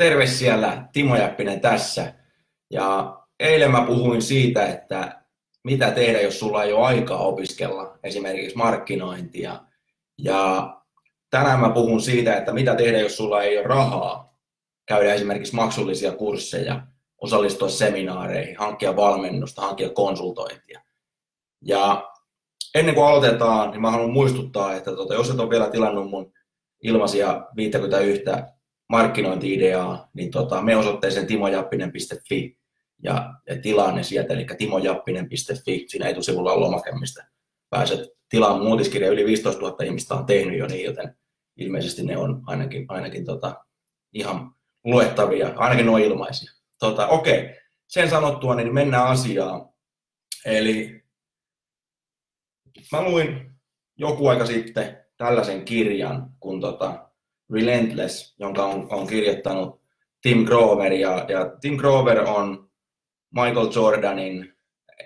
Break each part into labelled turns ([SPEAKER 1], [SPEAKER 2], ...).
[SPEAKER 1] Terve siellä, Timo Jäppinen tässä. Ja eilen mä puhuin siitä, että mitä tehdä, jos sulla ei ole aikaa opiskella esimerkiksi markkinointia. Ja tänään mä puhun siitä, että mitä tehdä, jos sulla ei ole rahaa käydä esimerkiksi maksullisia kursseja, osallistua seminaareihin, hankkia valmennusta, hankkia konsultointia. Ja ennen kuin aloitetaan, niin mä haluan muistuttaa, että tota, jos et ole vielä tilannut mun ilmaisia 51 markkinointi-ideaa, niin tota, me osoitteeseen timojappinen.fi ja, ja tilaa ne sieltä, eli timojappinen.fi, siinä etusivulla on lomake, mistä pääset tilaamaan muutiskirja. Yli 15 000 ihmistä on tehnyt jo niin, joten ilmeisesti ne on ainakin, ainakin tota, ihan luettavia, ainakin ne on ilmaisia. Tota, okei, sen sanottua niin mennään asiaan. Eli mä luin joku aika sitten tällaisen kirjan kun tota, Relentless, jonka on, on kirjoittanut Tim Grover. Ja, ja Tim Grover on Michael Jordanin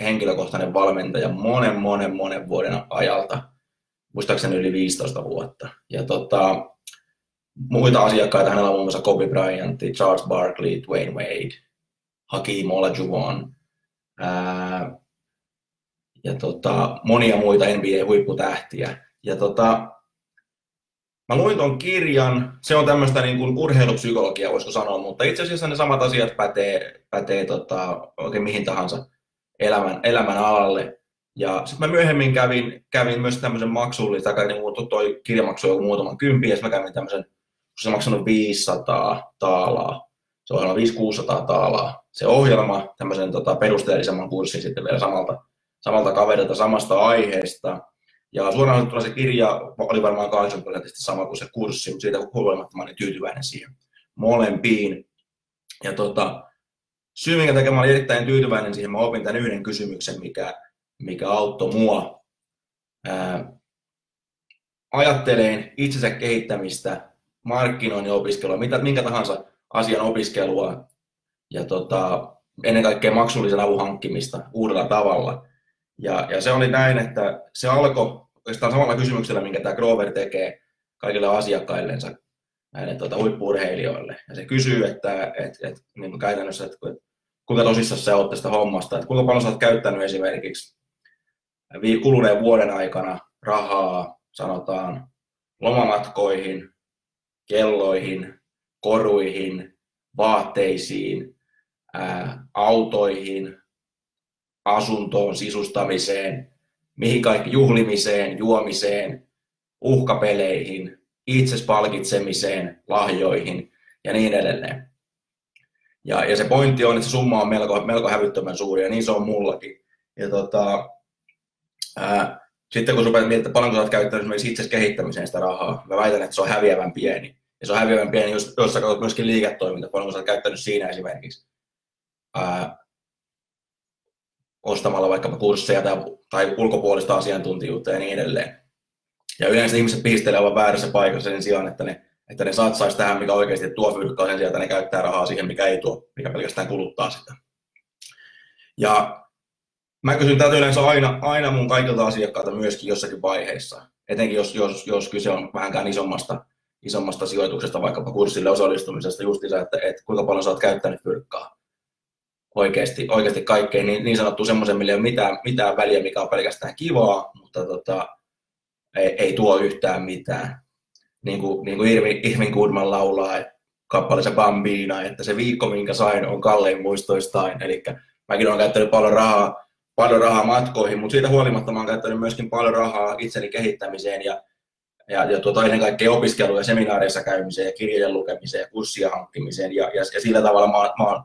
[SPEAKER 1] henkilökohtainen valmentaja monen, monen, monen vuoden ajalta. Muistaakseni yli 15 vuotta. Ja tota, muita asiakkaita hänellä on muun muassa Kobe Bryant, Charles Barkley, Dwayne Wade, Hakeem Olajuwon, ää, ja tota, monia muita NBA-huipputähtiä. Ja tota, Mä luin ton kirjan, se on tämmöistä niin kuin urheilupsykologiaa, voisiko sanoa, mutta itse asiassa ne samat asiat pätee, pätee tota, oikein mihin tahansa elämän, elämän alalle. Ja sitten mä myöhemmin kävin, kävin myös tämmöisen maksullisen, tai niin toi kirjamaksu joku muutaman kympi, ja mä kävin tämmöisen, se maksanut 500 taalaa, se ohjelma 500-600 taalaa. Se ohjelma, tämmöisen tota, perusteellisemman kurssin sitten vielä samalta, samalta kaverilta samasta aiheesta, ja suoraan sanottuna se kirja oli varmaan 80 prosenttisesti sama kuin se kurssi, mutta siitä huolimatta mä olin tyytyväinen siihen molempiin. Ja tota, syy, minkä takia mä olin erittäin tyytyväinen siihen, mä opin tämän yhden kysymyksen, mikä, mikä auttoi mua ää, ajatteleen itsensä kehittämistä, markkinoinnin opiskelua, mitä, minkä tahansa asian opiskelua ja tota, ennen kaikkea maksullisen avun hankkimista uudella tavalla. Ja, ja se oli näin, että se alkoi oikeastaan samalla kysymyksellä, minkä tämä Grover tekee kaikille asiakkaillensa, näille tuota, huippuurheilijoille. Ja se kysyy, että et, et, niin käytännössä, että kuinka tosissaan sä oot tästä hommasta, että kuinka paljon sä oot käyttänyt esimerkiksi kuluneen vuoden aikana rahaa, sanotaan, lomamatkoihin, kelloihin, koruihin, vaatteisiin, ää, autoihin, asuntoon, sisustamiseen, mihin kaikki juhlimiseen, juomiseen, uhkapeleihin, itsespalkitsemiseen, lahjoihin ja niin edelleen. Ja, ja se pointti on, että se summa on melko, melko hävyttömän suuri ja niin se on mullakin. Ja tota, ää, sitten kun rupeat miettimään, paljonko olet käyttänyt esimerkiksi itse kehittämiseen sitä rahaa, mä väitän, että se on häviävän pieni. Ja se on häviävän pieni, jos, jos sä katsot myöskin liiketoiminta, paljonko olet käyttänyt siinä esimerkiksi. Ää, ostamalla vaikkapa kursseja tai, tai ulkopuolista asiantuntijuutta ja niin edelleen. Ja yleensä ihmiset pistelee aivan väärässä paikassa sen sijaan, että ne, että ne satsaisi tähän, mikä oikeasti tuo fyrkkaa sen sijaan, että ne käyttää rahaa siihen, mikä ei tuo, mikä pelkästään kuluttaa sitä. Ja mä kysyn tätä yleensä aina, aina mun kaikilta asiakkailta myöskin jossakin vaiheessa. Etenkin jos, jos, jos kyse on vähänkään isommasta, isommasta sijoituksesta, vaikkapa kurssille osallistumisesta, justiinsa, että, että kuinka paljon sä oot käyttänyt fyrkkaa oikeasti, oikeasti kaikkeen niin, niin sanottu semmoisen, millä ei ole mitään, mitään väliä, mikä on pelkästään kivaa, mutta tota, ei, ei, tuo yhtään mitään. Niin kuin, niin kuin Irvin, Irvin Goodman laulaa että kappaleessa Bambina, että se viikko, minkä sain, on kallein muistoistain. Eli mäkin olen käyttänyt paljon rahaa, paljon rahaa matkoihin, mutta siitä huolimatta mä olen käyttänyt myöskin paljon rahaa itseni kehittämiseen ja, ja, ja tuota, ennen kaikkea opiskeluja, ja seminaareissa käymiseen ja kirjojen lukemiseen ja kurssia hankkimiseen. Ja, ja, ja sillä tavalla mä, mä olen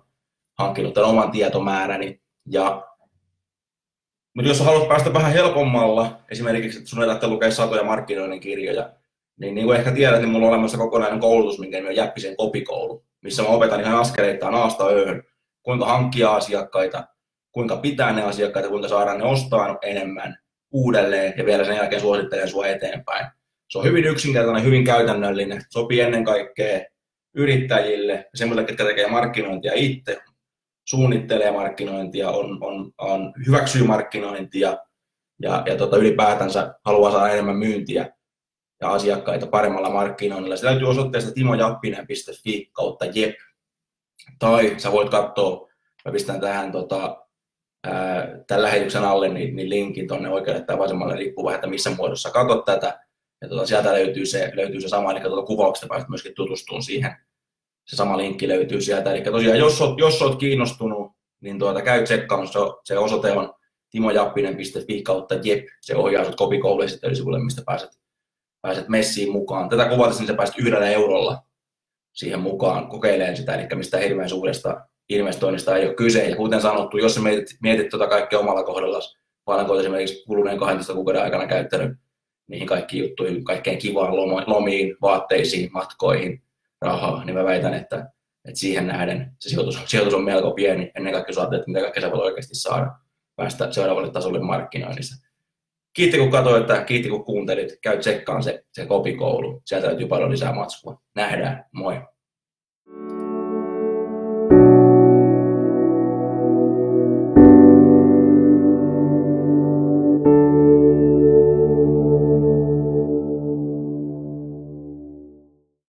[SPEAKER 1] hankkinut tämän oman tietomääräni. Ja, mutta jos haluat päästä vähän helpommalla, esimerkiksi että sun ei lukea satoja markkinoinnin kirjoja, niin niin kuin ehkä tiedät, niin mulla on olemassa kokonainen koulutus, minkä nimi on Jäppisen kopikoulu. missä mä opetan ihan askeleittain aasta ööhön, kuinka hankkia asiakkaita, kuinka pitää ne asiakkaita, kuinka saadaan ne ostaa enemmän uudelleen ja vielä sen jälkeen suosittelen sua eteenpäin. Se on hyvin yksinkertainen, hyvin käytännöllinen, sopii ennen kaikkea yrittäjille, semmoisille, jotka tekee markkinointia itse, suunnittelee markkinointia, on, on, on hyväksyy markkinointia ja, ja tota, ylipäätänsä haluaa saada enemmän myyntiä ja asiakkaita paremmalla markkinoinnilla. Se täytyy osoitteesta timojappinen.fi kautta jep. Tai sä voit katsoa, mä pistän tähän tota, ää, tämän lähetyksen alle niin, niin linkin tuonne oikealle tai vasemmalle riippuu että missä muodossa katsot tätä. Ja tota, sieltä löytyy se, löytyy se sama, eli tuota kuvauksesta pääset myöskin tutustumaan siihen. Se sama linkki löytyy sieltä. Eli tosiaan, jos oot, jos oot kiinnostunut, niin tuota, käy tsekkaamassa. Se osoite on timojappinen.fi kautta jep. Se ohjaa sut kopikouluesittelysivulle, mistä pääset pääset messiin mukaan. Tätä kuvatessa niin sä pääset yhdellä eurolla siihen mukaan kokeilemaan sitä, eli mistä hirveän suuresta investoinnista ei ole kyse. Ja kuten sanottu, jos sä mietit, mietit tuota kaikkea omalla kohdalla, paljonko olet esimerkiksi kuluneen 12 kuukauden aikana käyttänyt niihin kaikkiin juttuihin, kaikkeen kivaan lomiin, vaatteisiin, matkoihin, rahaa, niin mä väitän, että, että siihen nähden se sijoitus, sijoitus on melko pieni. Ennen kaikkea sä että mitä kaikkea sä voit oikeasti saada päästä seuraavalle tasolle markkinoinnissa kiitti kun katsoit, että kiitti kun kuuntelit. Käy tsekkaan se, se kopikoulu. Sieltä löytyy paljon lisää matskua. Nähdään. Moi.